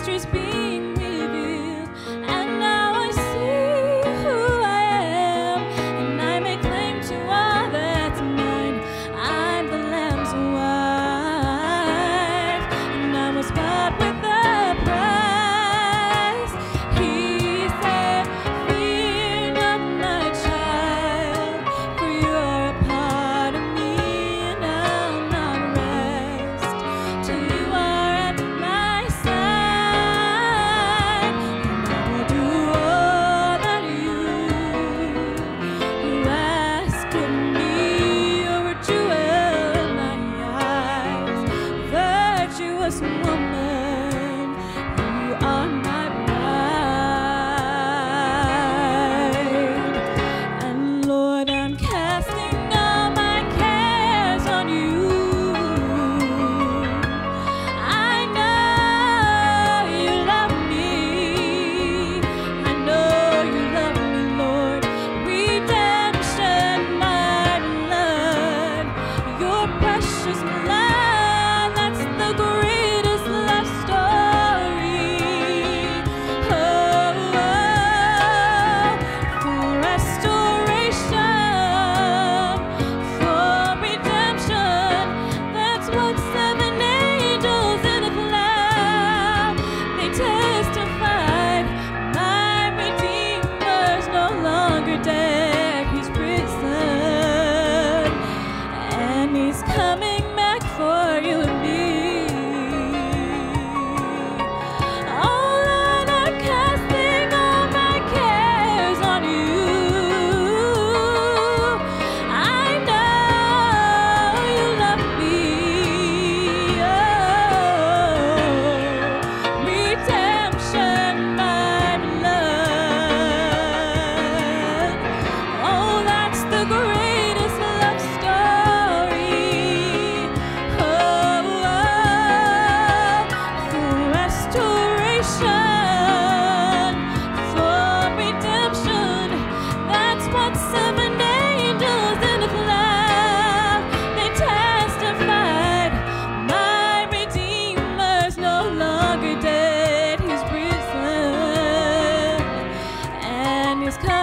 mysteries being revealed. And now I see who I am, and I may claim to all that's mine. I'm the Lamb's wife, and I was bought with a price. He said, Fear not, my child, for you are a part of me, and I'll not rest till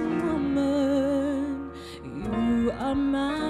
woman, you are mine.